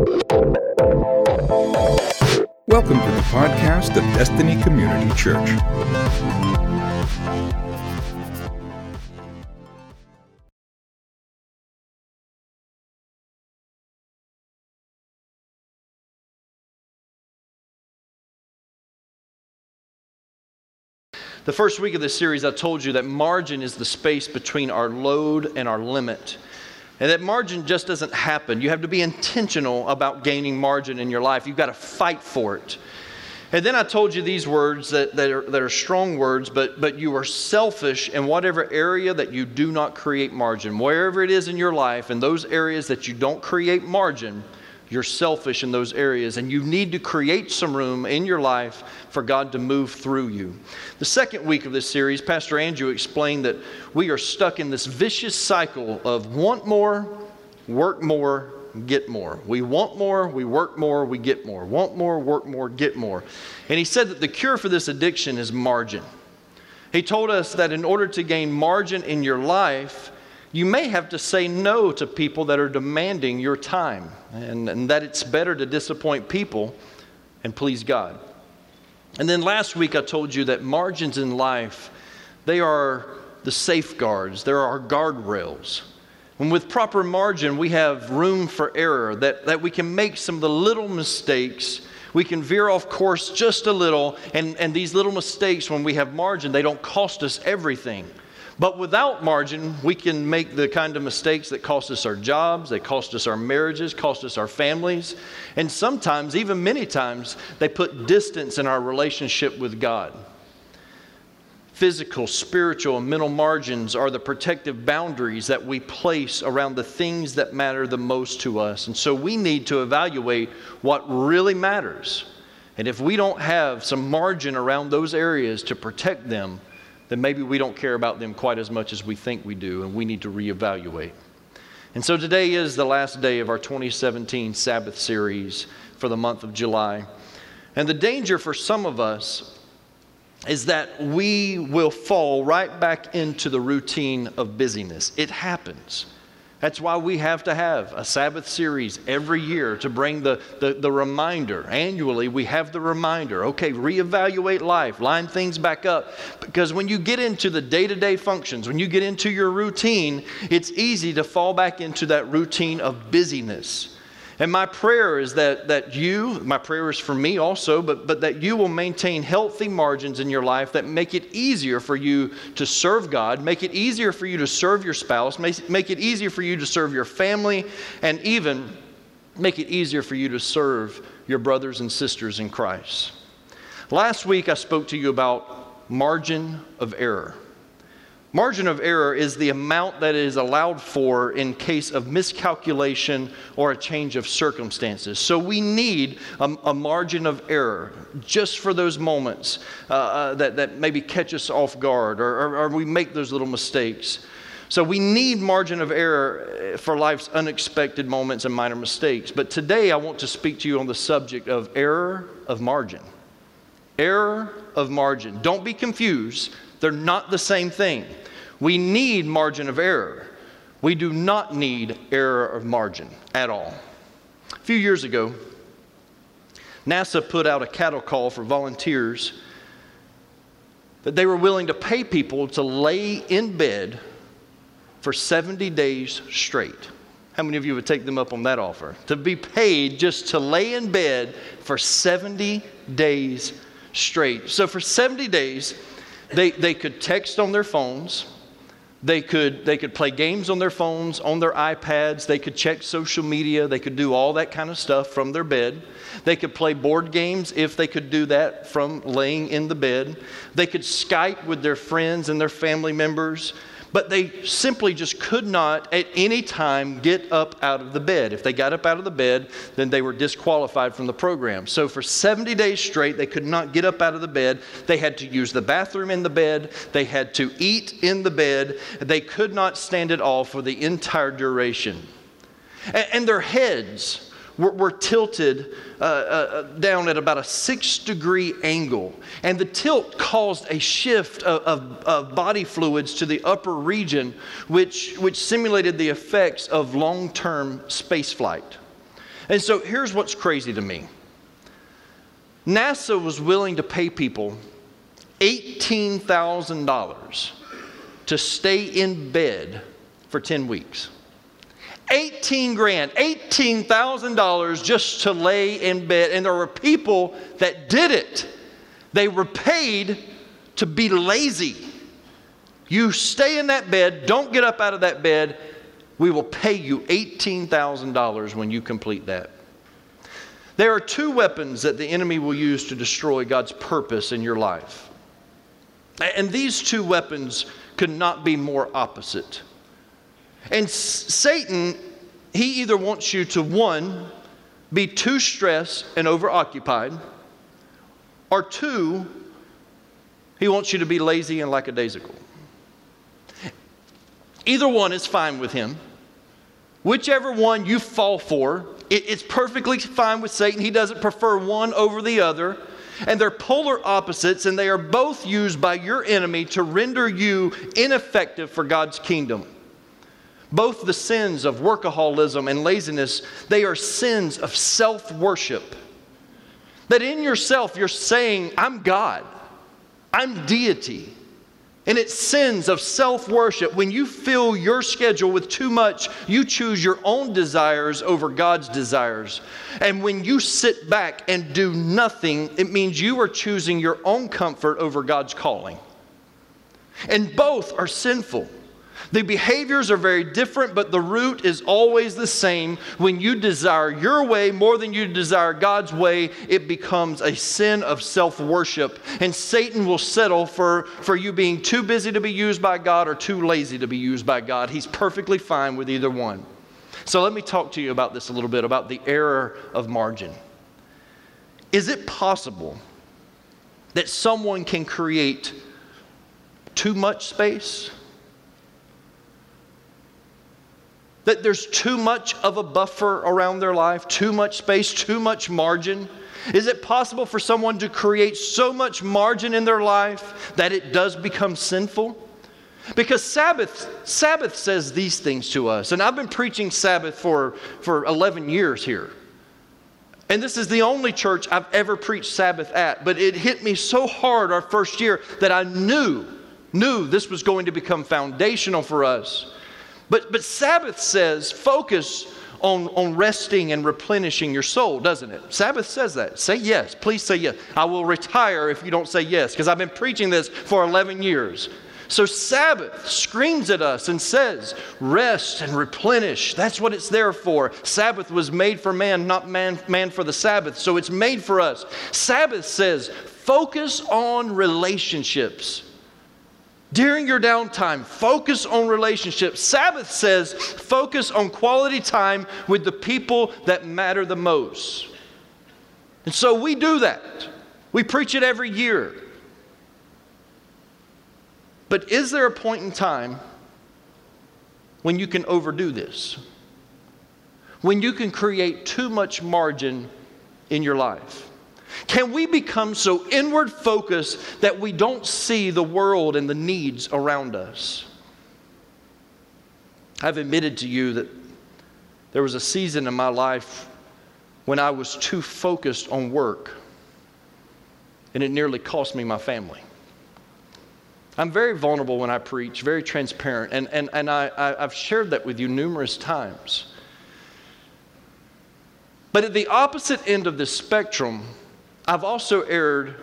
Welcome to the podcast of Destiny Community Church. The first week of this series, I told you that margin is the space between our load and our limit. And that margin just doesn't happen. You have to be intentional about gaining margin in your life. You've got to fight for it. And then I told you these words that, that, are, that are strong words, but, but you are selfish in whatever area that you do not create margin. Wherever it is in your life, in those areas that you don't create margin, you're selfish in those areas, and you need to create some room in your life for God to move through you. The second week of this series, Pastor Andrew explained that we are stuck in this vicious cycle of want more, work more, get more. We want more, we work more, we get more. Want more, work more, get more. And he said that the cure for this addiction is margin. He told us that in order to gain margin in your life, you may have to say no to people that are demanding your time, and, and, that it's better to disappoint people and please God. And then last week I told you that margins in life, they are the safeguards, there are our guardrails. And with proper margin, we have room for error, that, that we can make some of the little mistakes. We can veer off course just a little, and, and these little mistakes, when we have margin, they don't cost us everything. But without margin, we can make the kind of mistakes that cost us our jobs, they cost us our marriages, cost us our families, and sometimes, even many times, they put distance in our relationship with God. Physical, spiritual, and mental margins are the protective boundaries that we place around the things that matter the most to us. And so we need to evaluate what really matters. And if we don't have some margin around those areas to protect them, then maybe we don't care about them quite as much as we think we do, and we need to reevaluate. And so today is the last day of our 2017 Sabbath series for the month of July. And the danger for some of us is that we will fall right back into the routine of busyness. It happens. That's why we have to have a Sabbath series every year to bring the, the, the, reminder. Annually, we have the reminder okay, reevaluate life, line things back up. Because when you get into the day to day functions, when you get into your routine, it's easy to fall back into that routine of busyness. And my prayer is that, that you, my prayer is for me also, but, but that you will maintain healthy margins in your life that make it easier for you to serve God, make it easier for you to serve your spouse, make, make it easier for you to serve your family, and even make it easier for you to serve your brothers and sisters in Christ. Last week I spoke to you about margin of error. Margin of error is the amount that is allowed for in case of miscalculation or a change of circumstances. So we need a, a margin of error just for those moments uh, uh, that, that maybe catch us off guard or, or, or we make those little mistakes. So we need margin of error uh, for life's unexpected moments and minor mistakes. But today I want to speak to you on the subject of error of margin. Error of margin. Don't be confused. They're not the same thing. We need margin of error. We do not need error of margin at all. A few years ago, NASA put out a cattle call for volunteers that they were willing to pay people to lay in bed for 70 days straight. How many of you would take them up on that offer? To be paid just to lay in bed for 70 days straight. So, for 70 days, they, they could text on their phones. They could, they could play games on their phones, on their iPads. They could check social media. They could do all that kind of stuff from their bed. They could play board games if they could do that from laying in the bed. They could Skype with their friends and their family members but they simply just could not at any time get up out of the bed. If they got up out of the bed, then they were disqualified from the program. So for 70 days straight, they could not get up out of the bed. They had to use the bathroom in the bed, they had to eat in the bed. They could not stand at all for the entire duration. And, and their heads, were, were tilted uh, uh, down at about a six degree angle. And the tilt caused a shift of, of, of body fluids to the upper region, which, which simulated the effects of long term space flight. And so here's what's crazy to me NASA was willing to pay people $18,000 to stay in bed for 10 weeks. 18 grand, $18,000 just to lay in bed. And there were people that did it. They were paid to be lazy. You stay in that bed, don't get up out of that bed. We will pay you $18,000 when you complete that. There are two weapons that the enemy will use to destroy God's purpose in your life. And these two weapons could not be more opposite. And Satan, he either wants you to, one, be too stressed and overoccupied, or two, he wants you to be lazy and lackadaisical. Either one is fine with him. Whichever one you fall for, it's perfectly fine with Satan. He doesn't prefer one over the other. And they're polar opposites, and they are both used by your enemy to render you ineffective for God's kingdom. Both the sins of workaholism and laziness, they are sins of self worship. That in yourself you're saying, I'm God, I'm deity. And it's sins of self worship. When you fill your schedule with too much, you choose your own desires over God's desires. And when you sit back and do nothing, it means you are choosing your own comfort over God's calling. And both are sinful. The behaviors are very different, but the root is always the same. When you desire your way more than you desire God's way, it becomes a sin of self worship. And Satan will settle for, for you being too busy to be used by God or too lazy to be used by God. He's perfectly fine with either one. So let me talk to you about this a little bit about the error of margin. Is it possible that someone can create too much space? That there's too much of a buffer around their life, too much space, too much margin? Is it possible for someone to create so much margin in their life that it does become sinful? Because Sabbath, Sabbath says these things to us. And I've been preaching Sabbath for, for 11 years here. And this is the only church I've ever preached Sabbath at. But it hit me so hard our first year that I knew, knew this was going to become foundational for us. But, but Sabbath says focus on, on resting and replenishing your soul, doesn't it? Sabbath says that. Say yes. Please say yes. I will retire if you don't say yes, because I've been preaching this for 11 years. So Sabbath screams at us and says, rest and replenish. That's what it's there for. Sabbath was made for man, not man, man for the Sabbath. So it's made for us. Sabbath says, focus on relationships. During your downtime, focus on relationships. Sabbath says focus on quality time with the people that matter the most. And so we do that. We preach it every year. But is there a point in time when you can overdo this? When you can create too much margin in your life? Can we become so inward focused that we don't see the world and the needs around us? I've admitted to you that there was a season in my life when I was too focused on work, and it nearly cost me my family. I'm very vulnerable when I preach, very transparent, and, and, and I, I, I've shared that with you numerous times. But at the opposite end of the spectrum, I've also erred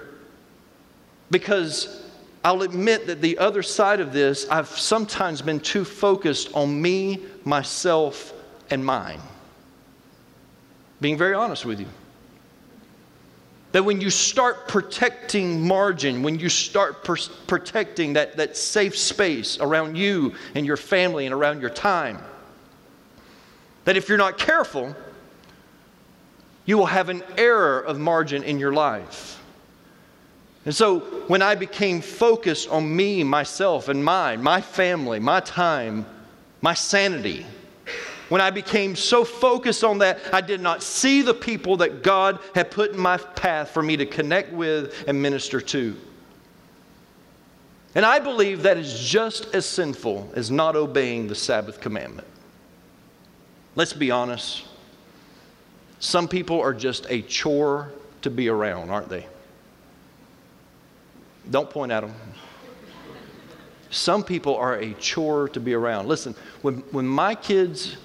because I'll admit that the other side of this, I've sometimes been too focused on me, myself, and mine. Being very honest with you. That when you start protecting margin, when you start per- protecting that, that safe space around you and your family and around your time, that if you're not careful, you will have an error of margin in your life. And so when I became focused on me, myself, and mine, my family, my time, my sanity, when I became so focused on that, I did not see the people that God had put in my path for me to connect with and minister to. And I believe that is just as sinful as not obeying the Sabbath commandment. Let's be honest. Some people are just a chore to be around, aren't they? Don't point at them. Some people are a chore to be around. Listen, when, when my kids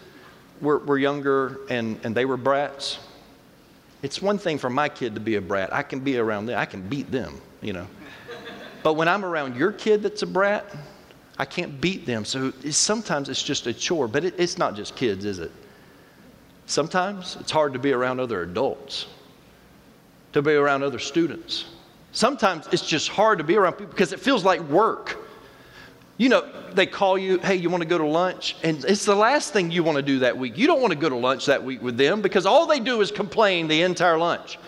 were, were younger and, and they were brats, it's one thing for my kid to be a brat. I can be around them, I can beat them, you know. But when I'm around your kid that's a brat, I can't beat them. So it's, sometimes it's just a chore, but it, it's not just kids, is it? Sometimes it's hard to be around other adults, to be around other students. Sometimes it's just hard to be around people because it feels like work. You know, they call you, hey, you want to go to lunch? And it's the last thing you want to do that week. You don't want to go to lunch that week with them because all they do is complain the entire lunch.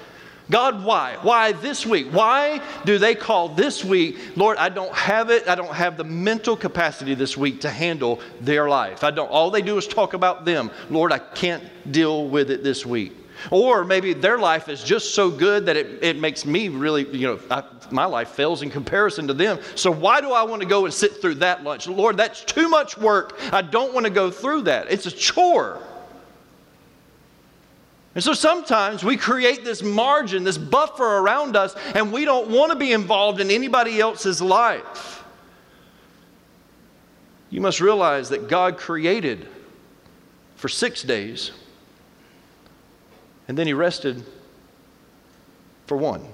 God, why? Why this week? Why do they call this week, Lord, I don't have it. I don't have the mental capacity this week to handle their life. I don't. All they do is talk about them. Lord, I can't deal with it this week. Or maybe their life is just so good that it, it makes me really, you know, I, my life fails in comparison to them. So why do I want to go and sit through that lunch? Lord, that's too much work. I don't want to go through that. It's a chore. And so sometimes we create this margin, this buffer around us, and we don't want to be involved in anybody else's life. You must realize that God created for six days, and then He rested for one.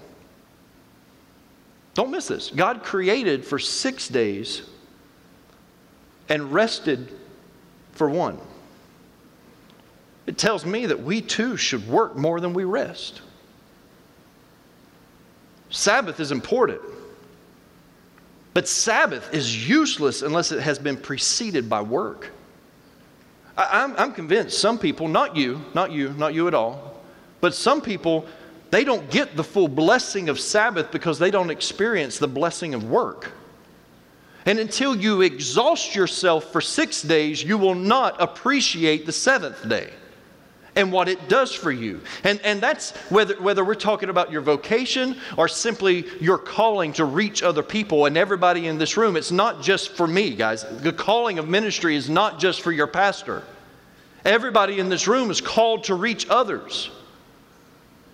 Don't miss this. God created for six days and rested for one it tells me that we too should work more than we rest. Sabbath is important. But Sabbath is useless unless it has been preceded by work. I, am I'm, I'm convinced some people, not you, not you, not you at all, but some people, they don't get the full blessing of Sabbath because they don't experience the blessing of work. And until you exhaust yourself for six days, you will not appreciate the seventh day and what it does for you. And, and that's whether, whether we're talking about your vocation or simply your calling to reach other people and everybody in this room. It's not just for me, guys. The calling of ministry is not just for your pastor. Everybody in this room is called to reach others.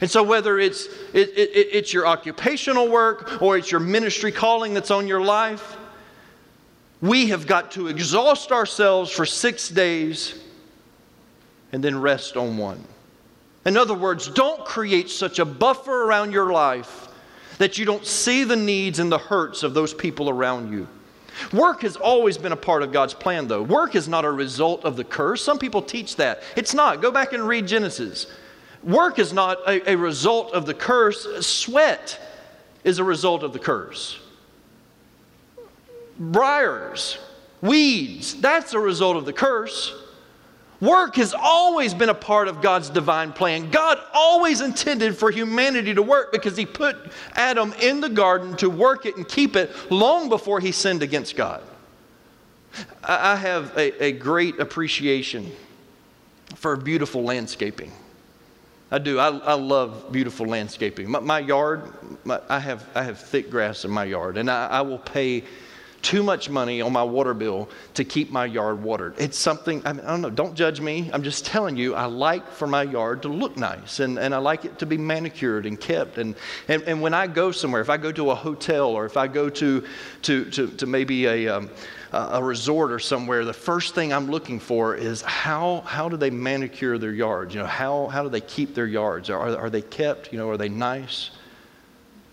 And so, whether it's, it, it, it's your occupational work or it's your ministry calling that's on your life, we have got to exhaust ourselves for six days and then rest on one. In other words, don't create such a buffer around your life that you don't see the needs and the hurts of those people around you. Work has always been a part of God's plan, though. Work is not a result of the curse. Some people teach that. It's not. Go back and read Genesis. Work is not a, a result of the curse, sweat is a result of the curse. Briars, weeds, that's a result of the curse. Work has always been a part of God's divine plan. God always intended for humanity to work because He put Adam in the garden to work it and keep it long before he sinned against God. I have a, a great appreciation for beautiful landscaping. I do. I, I love beautiful landscaping. My, my yard, my, I, have, I have thick grass in my yard, and I, I will pay too much money on my water bill to keep my yard watered. It's something, I, mean, I, don't know, don't judge me. I'm just telling you, I like for my yard to look nice and, and I like it to be manicured and kept. And, and, and when I go somewhere, if I go to a hotel or if I go to, to, to, to maybe a, um, a resort or somewhere, the first thing I'm looking for is how, how do they manicure their yards? You know, how, how do they keep their yards? Are, are they kept? You know, are they nice?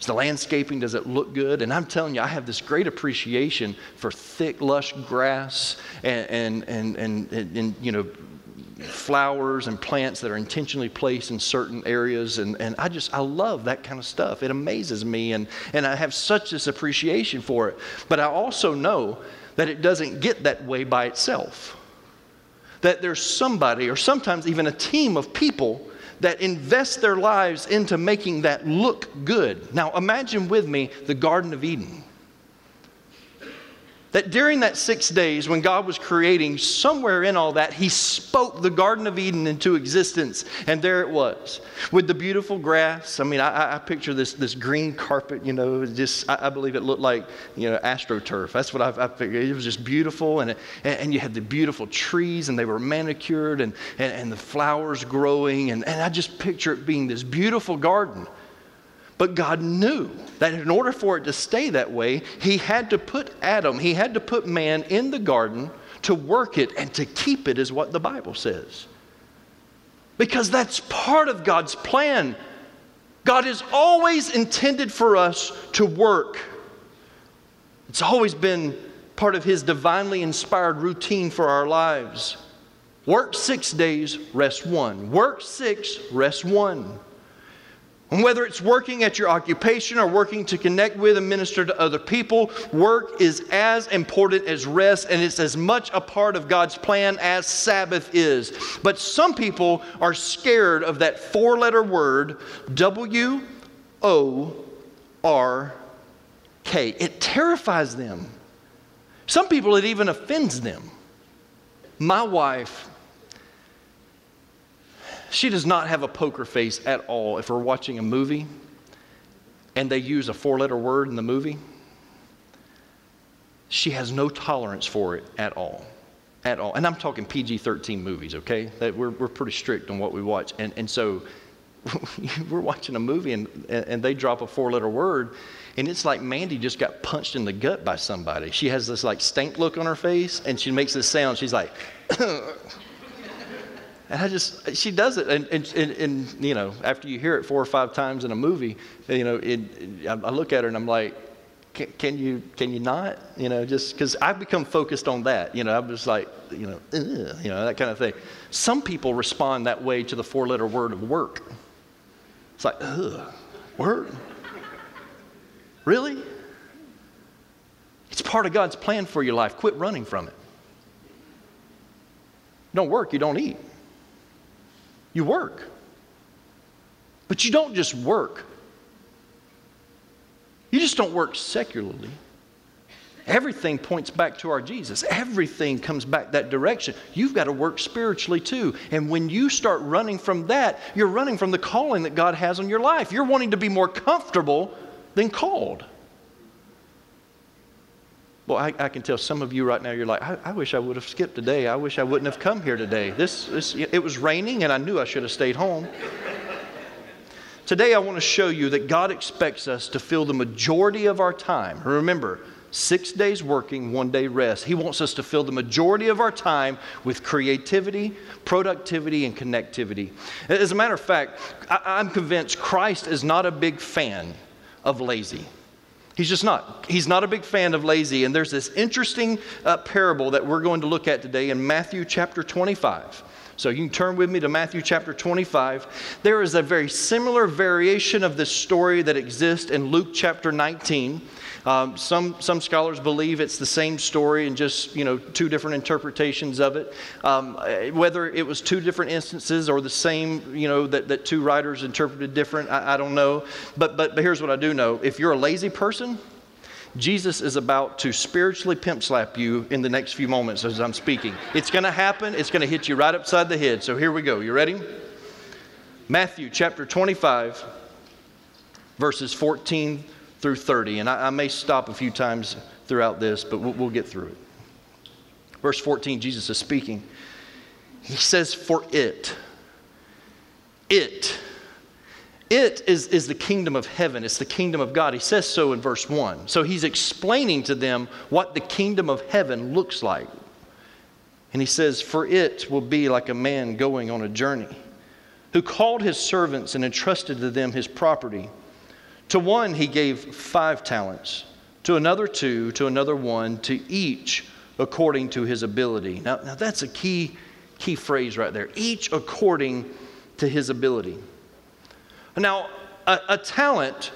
Is the landscaping, does it look good? And I'm telling you, I have this great appreciation for thick, lush grass and, and, and, and, and, you know, flowers and plants that are intentionally placed in certain areas. And, and I just, I love that kind of stuff. It amazes me. And, and I have such this appreciation for it. But I also know that it doesn't get that way by itself. That there's somebody, or sometimes even a team of people that invest their lives into making that look good. Now, imagine with me the Garden of Eden. That during that six days when God was creating, somewhere in all that, He spoke the Garden of Eden into existence. And there it was with the beautiful grass. I mean, I, I picture this, this green carpet, you know, just, I, I, believe it looked like, you know, astroturf. That's what I, I figured. It was just beautiful. And, it, and you had the beautiful trees and they were manicured and, and, and the flowers growing. And, and I just picture it being this beautiful garden. But God knew that in order for it to stay that way, He had to put Adam, He had to put man in the garden to work it and to keep it, is what the Bible says. Because that's part of God's plan. God has always intended for us to work. It's always been part of His divinely inspired routine for our lives. Work six days, rest one. Work six, rest one. And whether it's working at your occupation or working to connect with and minister to other people, work is as important as rest, and it's as much a part of God's plan as Sabbath is. But some people are scared of that four letter word, W O R K. It terrifies them. Some people, it even offends them. My wife she does not have a poker face at all if we're watching a movie and they use a four letter word in the movie. She has no tolerance for it at all. At all. And I'm talking PG 13 movies, okay? That we're, we're pretty strict on what we watch. And, and so we're watching a movie and, and they drop a four letter word and it's like Mandy just got punched in the gut by somebody. She has this like stank look on her face and she makes this sound. She's like, And I just, she does it. And, and, and, and, you know, after you hear it four or five times in a movie, you know, it, I look at her and I'm like, can, can you, can you not? You know, just because I've become focused on that. You know, I'm just like, you know, you know, that kind of thing. Some people respond that way to the four letter word of work. It's like, ugh, work? Really? It's part of God's plan for your life. Quit running from it. don't work, you don't eat. You work. But you don't just work. You just don't work secularly. Everything points back to our Jesus. Everything comes back that direction. You've got to work spiritually too. And when you start running from that, you're running from the calling that God has on your life. You're wanting to be more comfortable than called. Well, I, I, can tell some of you right now, you're like, I, I, wish I would have skipped today. I wish I wouldn't have come here today. This, this, it was raining and I knew I should have stayed home. today, I want to show you that God expects us to fill the majority of our time. Remember, six days working, one day rest. He wants us to fill the majority of our time with creativity, productivity, and connectivity. As a matter of fact, I, I'm convinced Christ is not a big fan of lazy. He's just not. He's not a big fan of lazy. And there's this interesting uh, parable that we're going to look at today in Matthew chapter 25. So you can turn with me to Matthew chapter 25. There is a very similar variation of this story that exists in Luke chapter 19. Um, some, some scholars believe it's the same story and just, you know, two different interpretations of it. Um, whether it was two different instances or the same, you know, that, that two writers interpreted different, I, I don't know. But, but, but here's what I do know. If you're a lazy person, Jesus is about to spiritually pimp slap you in the next few moments as I'm speaking. It's going to happen. It's going to hit you right upside the head. So here we go. You ready? Matthew chapter 25, verses 14 through 30. And I, I may stop a few times throughout this, but we'll, we'll get through it. Verse 14, Jesus is speaking. He says, For it, it, it is, is the kingdom of heaven. It's the kingdom of God. He says so in verse 1. So he's explaining to them what the kingdom of heaven looks like. And he says, For it will be like a man going on a journey who called his servants and entrusted to them his property. To one he gave five talents, to another two, to another one, to each according to his ability. Now, now that's a key, key phrase right there. Each according to his ability. Now, a, a talent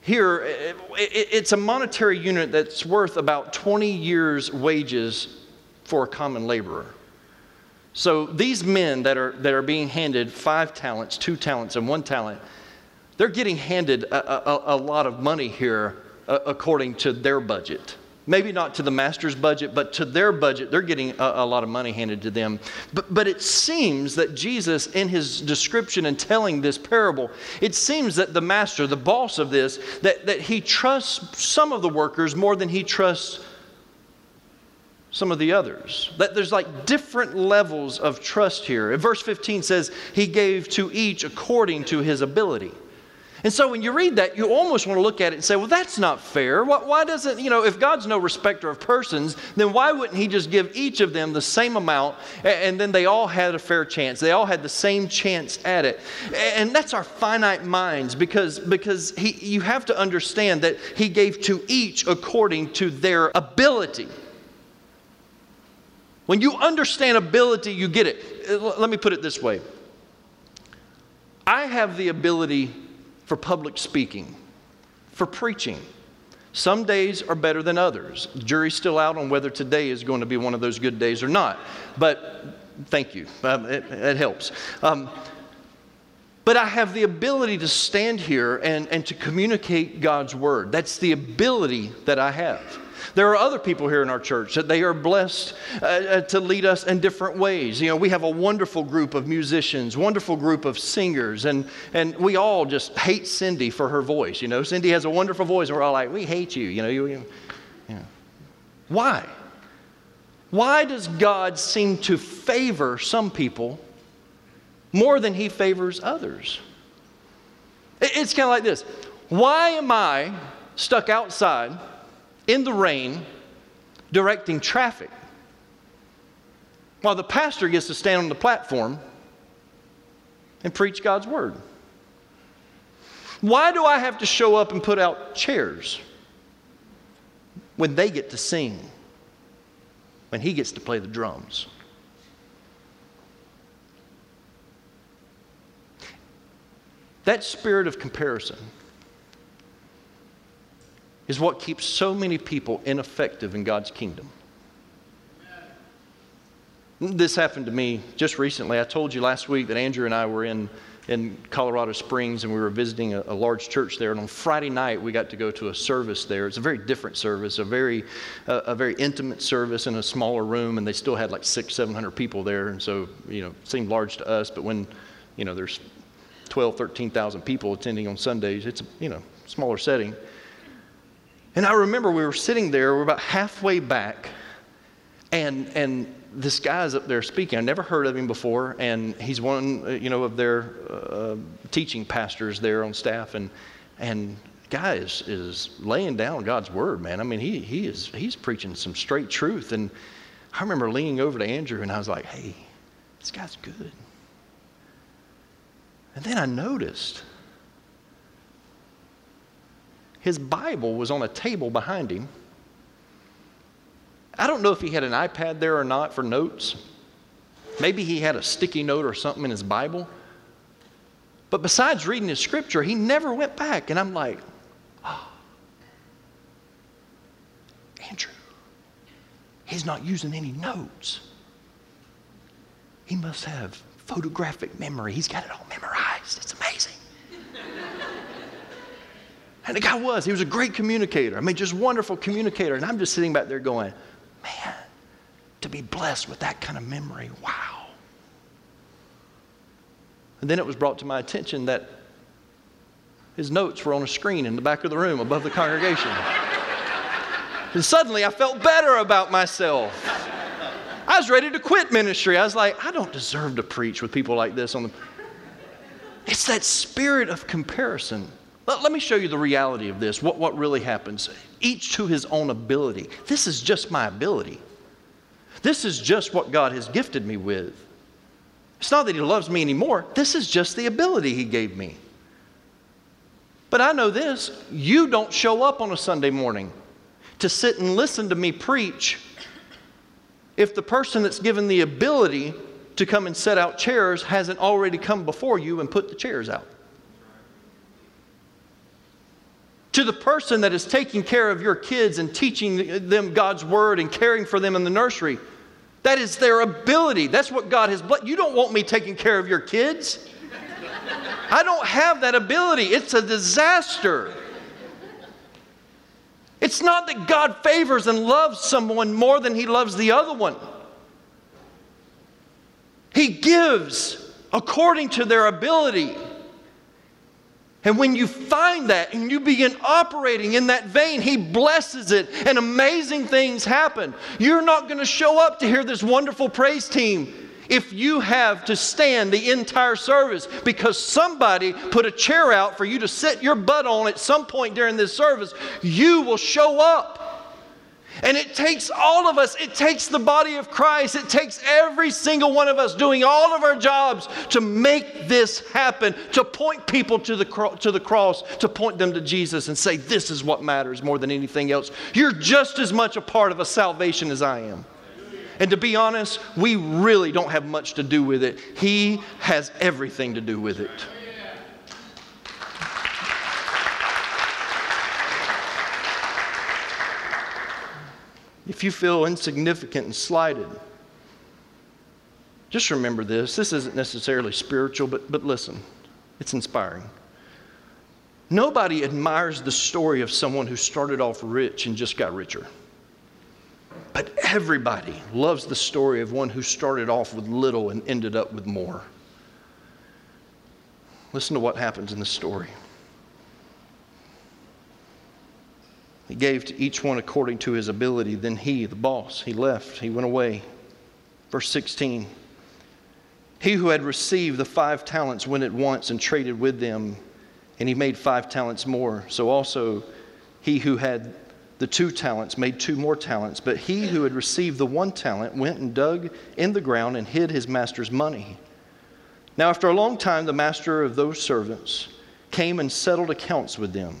here, it, it, it's a monetary unit that's worth about 20 years' wages for a common laborer. So these men that are, that are being handed five talents, two talents, and one talent, they're getting handed a, a, a lot of money here uh, according to their budget. Maybe not to the master's budget, but to their budget, they're getting a, a, lot of money handed to them. But, but it seems that Jesus, in his description and telling this parable, it seems that the master, the boss of this, that, that he trusts some of the workers more than he trusts some of the others. That there's like different levels of trust here. verse 15 says, He gave to each according to his ability. And so when you read that, you almost want to look at it and say, well, that's not fair. Why, doesn't, you know, if God's no respecter of persons, then why wouldn't He just give each of them the same amount and, and then they all had a fair chance? They all had the same chance at it. And that's our finite minds because, because he, you have to understand that He gave to each according to their ability. When you understand ability, you get it. Let me put it this way I have the ability for public speaking, for preaching. Some days are better than others. The jury's still out on whether today is going to be one of those good days or not. But thank you, um, it, it, helps. Um, but I have the ability to stand here and, and to communicate God's word. That's the ability that I have. There are other people here in our church that they are blessed uh, uh, to lead us in different ways. You know, we have a wonderful group of musicians, wonderful group of singers, and, and we all just hate Cindy for her voice. You know, Cindy has a wonderful voice, and we're all like, we hate you. You know, you, you, know. why? Why does God seem to favor some people more than he favors others? It's kind of like this. Why am I stuck outside in the rain directing traffic while the pastor gets to stand on the platform and preach God's word. Why do I have to show up and put out chairs when they get to sing, when he gets to play the drums? That spirit of comparison is what keeps so many people ineffective in God's kingdom. This happened to me just recently. I told you last week that Andrew and I were in, in Colorado Springs and we were visiting a, a, large church there. And on Friday night, we got to go to a service there. It's a very different service, a very, uh, a very intimate service in a smaller room. And they still had like six, 700 people there. And so, you know, it seemed large to us. But when, you know, there's 12, 13,000 people attending on Sundays, it's you know, smaller setting. And I remember we were sitting there, we're about halfway back, and, and this guy's up there speaking. I never heard of him before, and he's one, uh, you know, of their uh, teaching pastors there on staff, and and guy is, is laying down God's word, man. I mean, he he is he's preaching some straight truth, and I remember leaning over to Andrew, and I was like, "Hey, this guy's good." And then I noticed his Bible was on a table behind him. I don't know if he had an iPad there or not for notes. Maybe he had a sticky note or something in his Bible. But besides reading his scripture, he never went back. And I'm like, oh, Andrew, he's not using any notes. He must have photographic memory. He's got it all memorized. It's amazing. And the guy was. He was a great communicator. I mean, just wonderful communicator. And I'm just sitting back there going, man, to be blessed with that kind of memory, wow. And then it was brought to my attention that his notes were on a screen in the back of the room above the congregation. and suddenly I felt better about myself. I was ready to quit ministry. I was like, I don't deserve to preach with people like this on the. It's that spirit of comparison let, let me show you the reality of this, what, what really happens. Each to his own ability. This is just my ability. This is just what God has gifted me with. It's not that he loves me anymore, this is just the ability he gave me. But I know this you don't show up on a Sunday morning to sit and listen to me preach if the person that's given the ability to come and set out chairs hasn't already come before you and put the chairs out. To the person that is taking care of your kids and teaching them God's word and caring for them in the nursery. That is their ability. That's what God has blessed. You don't want me taking care of your kids. I don't have that ability. It's a disaster. It's not that God favors and loves someone more than he loves the other one. He gives according to their ability. And when you find that and you begin operating in that vein, He blesses it and amazing things happen. You're not going to show up to hear this wonderful praise team if you have to stand the entire service because somebody put a chair out for you to sit your butt on at some point during this service. You will show up. And it takes all of us, it takes the body of Christ, it takes every single one of us doing all of our jobs to make this happen, to point people to the, cro- to the cross, to point them to Jesus and say, This is what matters more than anything else. You're just as much a part of a salvation as I am. And to be honest, we really don't have much to do with it. He has everything to do with it. If you feel insignificant and slighted, just remember this. This isn't necessarily spiritual, but, but listen, it's inspiring. Nobody admires the story of someone who started off rich and just got richer. But everybody loves the story of one who started off with little and ended up with more. Listen to what happens in the story. He gave to each one according to his ability. Then he, the boss, he left. He went away. Verse 16 He who had received the five talents went at once and traded with them, and he made five talents more. So also he who had the two talents made two more talents. But he who had received the one talent went and dug in the ground and hid his master's money. Now, after a long time, the master of those servants came and settled accounts with them.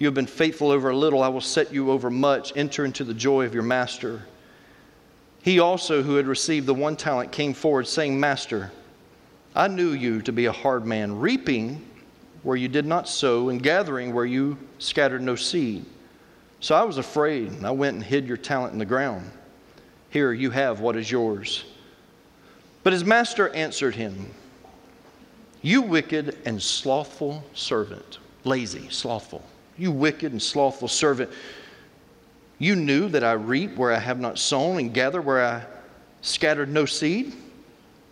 You have been faithful over a little, I will set you over much. Enter into the joy of your master. He also, who had received the one talent, came forward, saying, Master, I knew you to be a hard man, reaping where you did not sow, and gathering where you scattered no seed. So I was afraid, and I went and hid your talent in the ground. Here you have what is yours. But his master answered him, You wicked and slothful servant, lazy, slothful. You wicked and slothful servant, you knew that I reap where I have not sown and gather where I scattered no seed?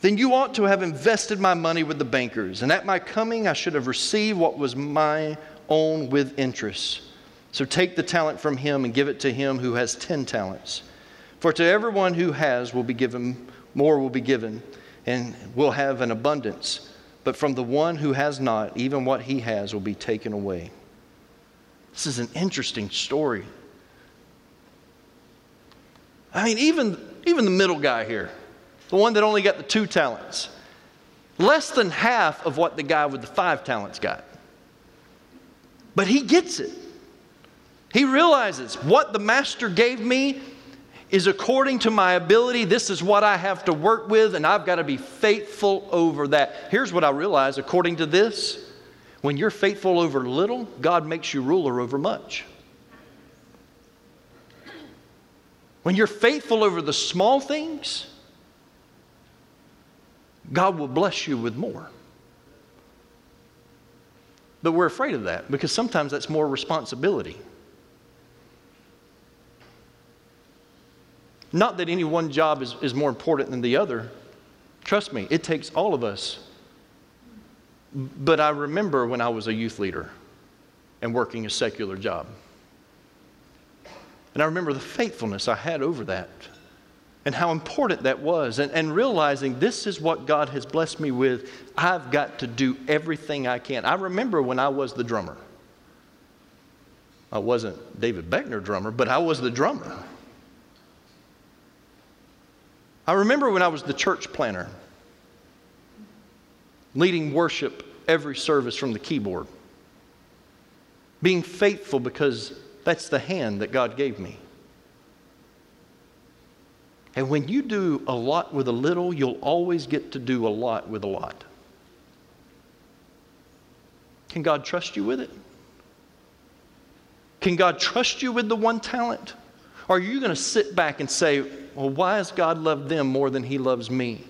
Then you ought to have invested my money with the bankers, and at my coming I should have received what was my own with interest. So take the talent from him and give it to him who has ten talents. For to everyone who has will be given, more will be given, and will have an abundance. But from the one who has not, even what he has will be taken away. This is an interesting story. I mean, even, even the middle guy here, the one that only got the two talents, less than half of what the guy with the five talents got. But he gets it. He realizes what the master gave me is according to my ability. This is what I have to work with, and I've got to be faithful over that. Here's what I realize according to this when you're faithful over little, God makes you ruler over much. When you're faithful over the small things, God will bless you with more. But we're afraid of that because sometimes that's more responsibility. Not that any one job is, is more important than the other. Trust me, it takes all of us but I remember when I was a youth leader and working a secular job. And I remember the faithfulness I had over that and how important that was. And, and, realizing this is what God has blessed me with. I've got to do everything I can. I remember when I was the drummer. I wasn't David Beckner drummer, but I was the drummer. I remember when I was the church planner leading worship every service from the keyboard. Being faithful because That's the hand that God gave me. And when you do a lot with a little, you'll always get to do a lot with a lot. Can God trust you with it? Can God trust you with the one talent? Or are you going to sit back and say, well, why has God loved them more than he loves me?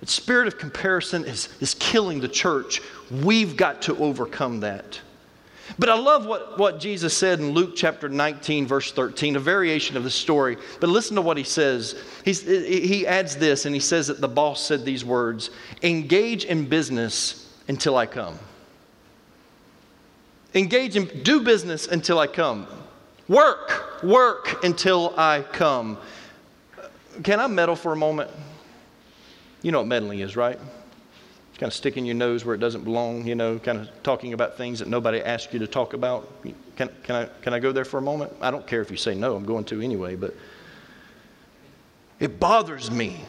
The spirit of comparison is, is killing the church. We've got to overcome that. But I love what, what Jesus said in Luke chapter 19, verse 13, a variation of the story. But listen to what he says. He's, he adds this, and he says that the boss said these words Engage in business until I come. Engage in, do business until I come. Work, work until I come. Can I meddle for a moment? You know what meddling is, right? It's kind of sticking your nose where it doesn't belong, you know, kind of talking about things that nobody asked you to talk about. Can, can, I, can I go there for a moment? I don't care if you say no, I'm going to anyway, but it bothers me.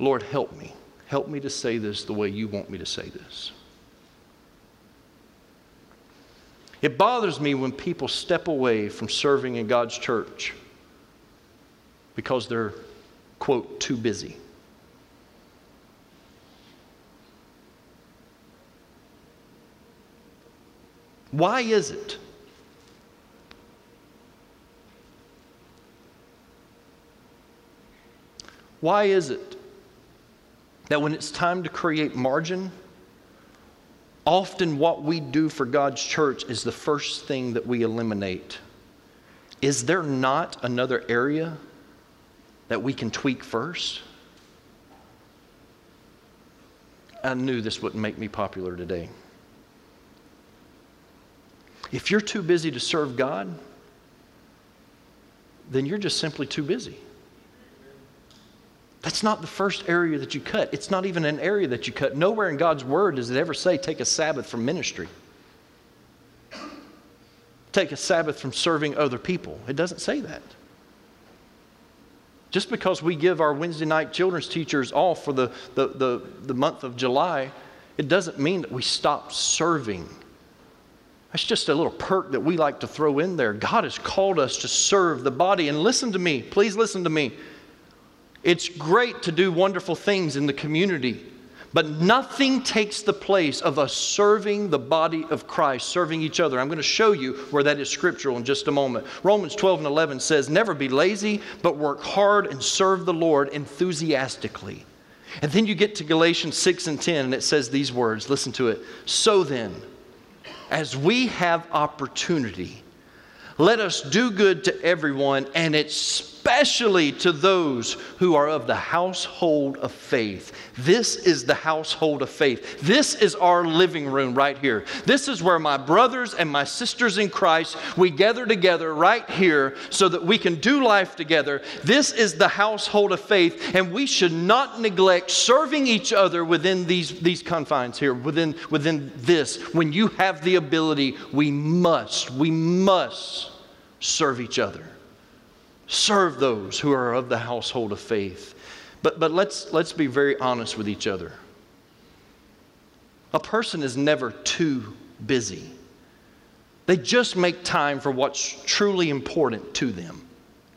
Lord, help me. Help me to say this the way you want me to say this. It bothers me when people step away from serving in God's church because they're quote, too busy. Why is it? Why is it that when it's time to create margin, often what we do for God's church is the first thing that we eliminate? Is there not another area that we can tweak first. I knew this wouldn't make me popular today. If you're too busy to serve God, then you're just simply too busy. That's not the first area that you cut. It's not even an area that you cut. Nowhere in God's Word does it ever say take a Sabbath from ministry, take a Sabbath from serving other people. It doesn't say that. Just because we give our Wednesday night children's teachers off for the, the, the, the month of July, it doesn't mean that we stop serving. That's just a little perk that we like to throw in there. God has called us to serve the body. And listen to me, please listen to me. It's great to do wonderful things in the community. But nothing takes the place of us serving the body of Christ, serving each other. I'm going to show you where that is scriptural in just a moment. Romans 12 and 11 says, Never be lazy, but work hard and serve the Lord enthusiastically. And then you get to Galatians 6 and 10, and it says these words listen to it. So then, as we have opportunity, let us do good to everyone, and especially to those who are of the household of faith. This is the household of faith. This is our living room right here. This is where my brothers and my sisters in Christ, we gather together right here so that we can do life together. This is the household of faith, and we should not neglect serving each other within these, these confines here, within, within this. When you have the ability, we must, we must serve each other. Serve those who are of the household of faith. But, but let's, let's be very honest with each other. A person is never too busy. They just make time for what's truly important to them.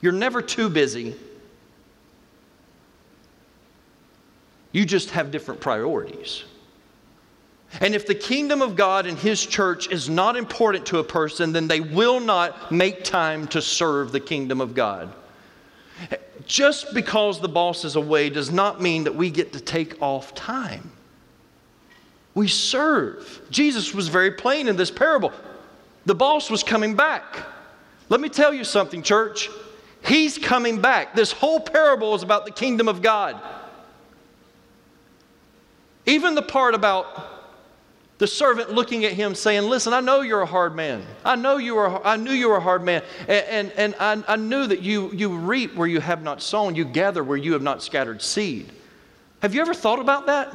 You're never too busy. You just have different priorities. And if the kingdom of God and His church is not important to a person, then they will not make time to serve the kingdom of God. Just because the boss is away does not mean that we get to take off time. We serve. Jesus was very plain in this parable. The boss was coming back. Let me tell you something, church. He's coming back. This whole parable is about the kingdom of God. Even the part about the servant looking at him saying, Listen, I know you're a hard man. I know you are, I knew you were a hard man. And, and, and I, I knew that you, you reap where you have not sown, you gather where you have not scattered seed. Have you ever thought about that?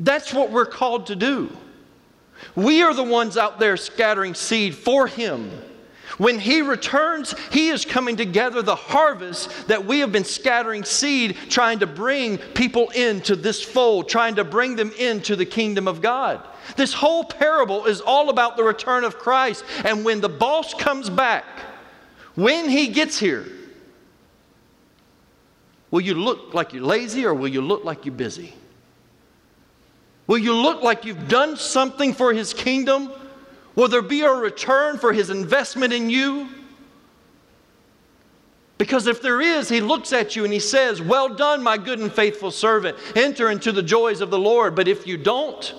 That's what we're called to do. We are the ones out there scattering seed for Him. When he returns, he is coming to gather the harvest that we have been scattering seed, trying to bring people into this fold, trying to bring them into the kingdom of God. This whole parable is all about the return of Christ. And when the boss comes back, when he gets here, will you look like you're lazy or will you look like you're busy? Will you look like you've done something for his kingdom? Will there be a return for his investment in you? Because if there is, he looks at you and he says, Well done, my good and faithful servant. Enter into the joys of the Lord. But if you don't,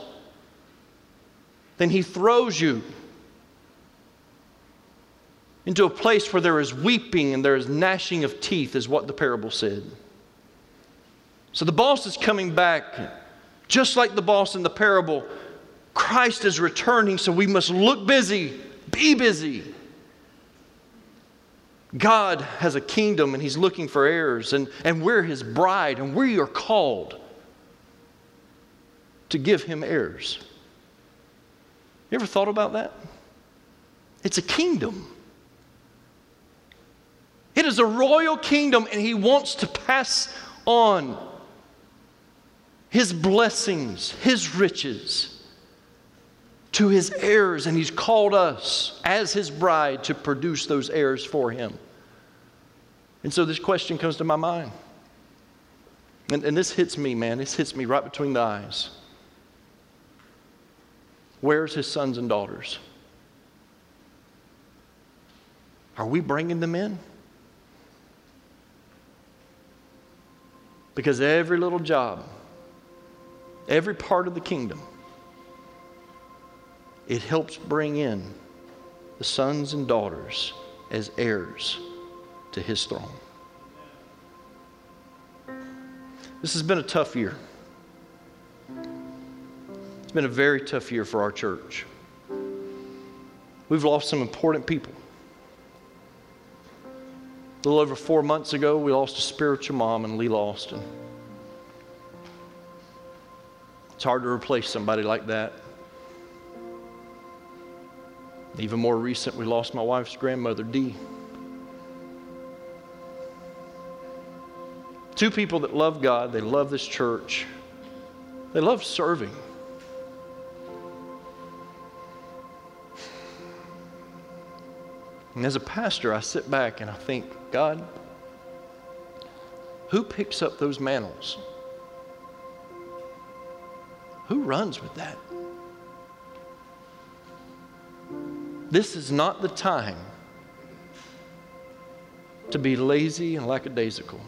then he throws you into a place where there is weeping and there is gnashing of teeth, is what the parable said. So the boss is coming back, just like the boss in the parable. Christ is returning, so we must look busy, be busy. God has a kingdom and He's looking for heirs, and, and we're His bride, and we are called to give Him heirs. You ever thought about that? It's a kingdom. It is a royal kingdom, and he wants to pass on his blessings, his riches to his heirs, and he's called us as his bride to produce those heirs for him. And so this question comes to my mind. And, and this hits me, man. This hits me right between the eyes. Where's his sons and daughters? Are we bringing them in? Because every little job, every part of the kingdom, it helps bring in the sons and daughters as heirs to his throne. This has been a tough year. It's been a very tough year for our church. We've lost some important people. A little over four months ago, we lost a spiritual mom in Leela Austin. It's hard to replace somebody like that. Even more recent, we lost my wife's grandmother, Dee. Two people that love God, they love this church, they love serving. And as a pastor, I sit back and I think, God, who picks up those mantles? Who runs with that? This is not the time to be lazy and lackadaisical.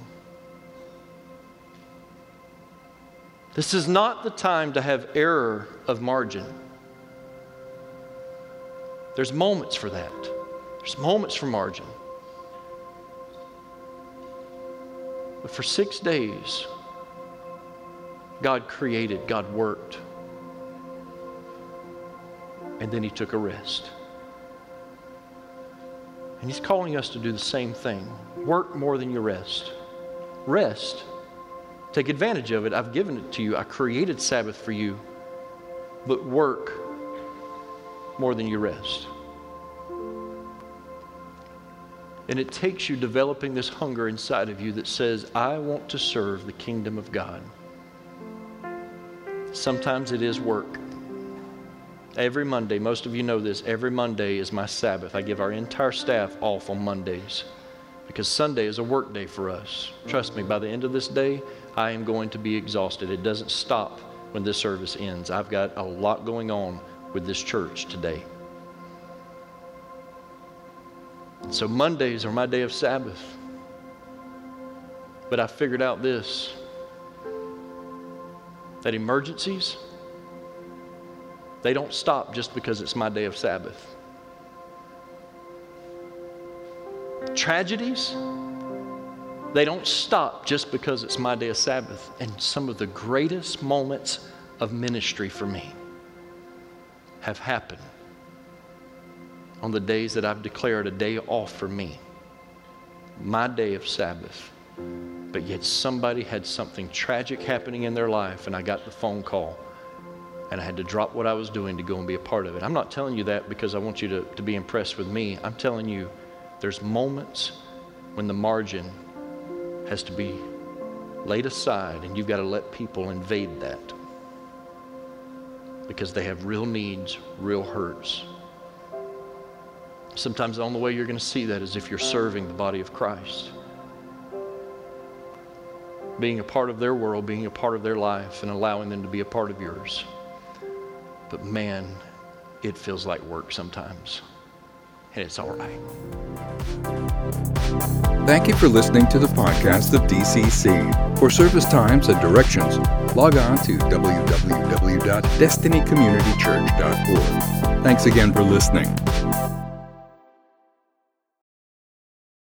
This is not the time to have error of margin. There's moments for that. There's moments for margin. But for six days, God created, God worked. And then He took a rest. And He's calling us to do the same thing work more than you rest. Rest. Take advantage of it. I've given it to you. I created Sabbath for you. But work more than you rest. And it takes you developing this hunger inside of you that says, I want to serve the kingdom of God. Sometimes it is work. Every Monday, most of you know this, every Monday is my Sabbath. I give our entire staff off on Mondays because Sunday is a work day for us. Trust me, by the end of this day, I am going to be exhausted. It doesn't stop when this service ends. I've got a lot going on with this church today. So Mondays are my day of Sabbath. But I figured out this that emergencies, they don't stop just because it's my day of Sabbath. Tragedies, they don't stop just because it's my day of Sabbath. And some of the greatest moments of ministry for me have happened on the days that I've declared a day off for me, my day of Sabbath. But yet somebody had something tragic happening in their life, and I got the phone call. And I had to drop what I was doing to go and be a part of it. I'm not telling you that because I want you to, to be impressed with me. I'm telling you there's moments when the margin has to be laid aside and you've got to let people invade that because they have real needs, real hurts. Sometimes the only way you're going to see that is if you're serving the body of Christ. Being a part of their world, being a part of their life, and allowing them to be a part of yours. But man, it feels like work sometimes. And it's all right. Thank you for listening to the podcast of DCC. For service times and directions, log on to www.destinycommunitychurch.org. Thanks again for listening.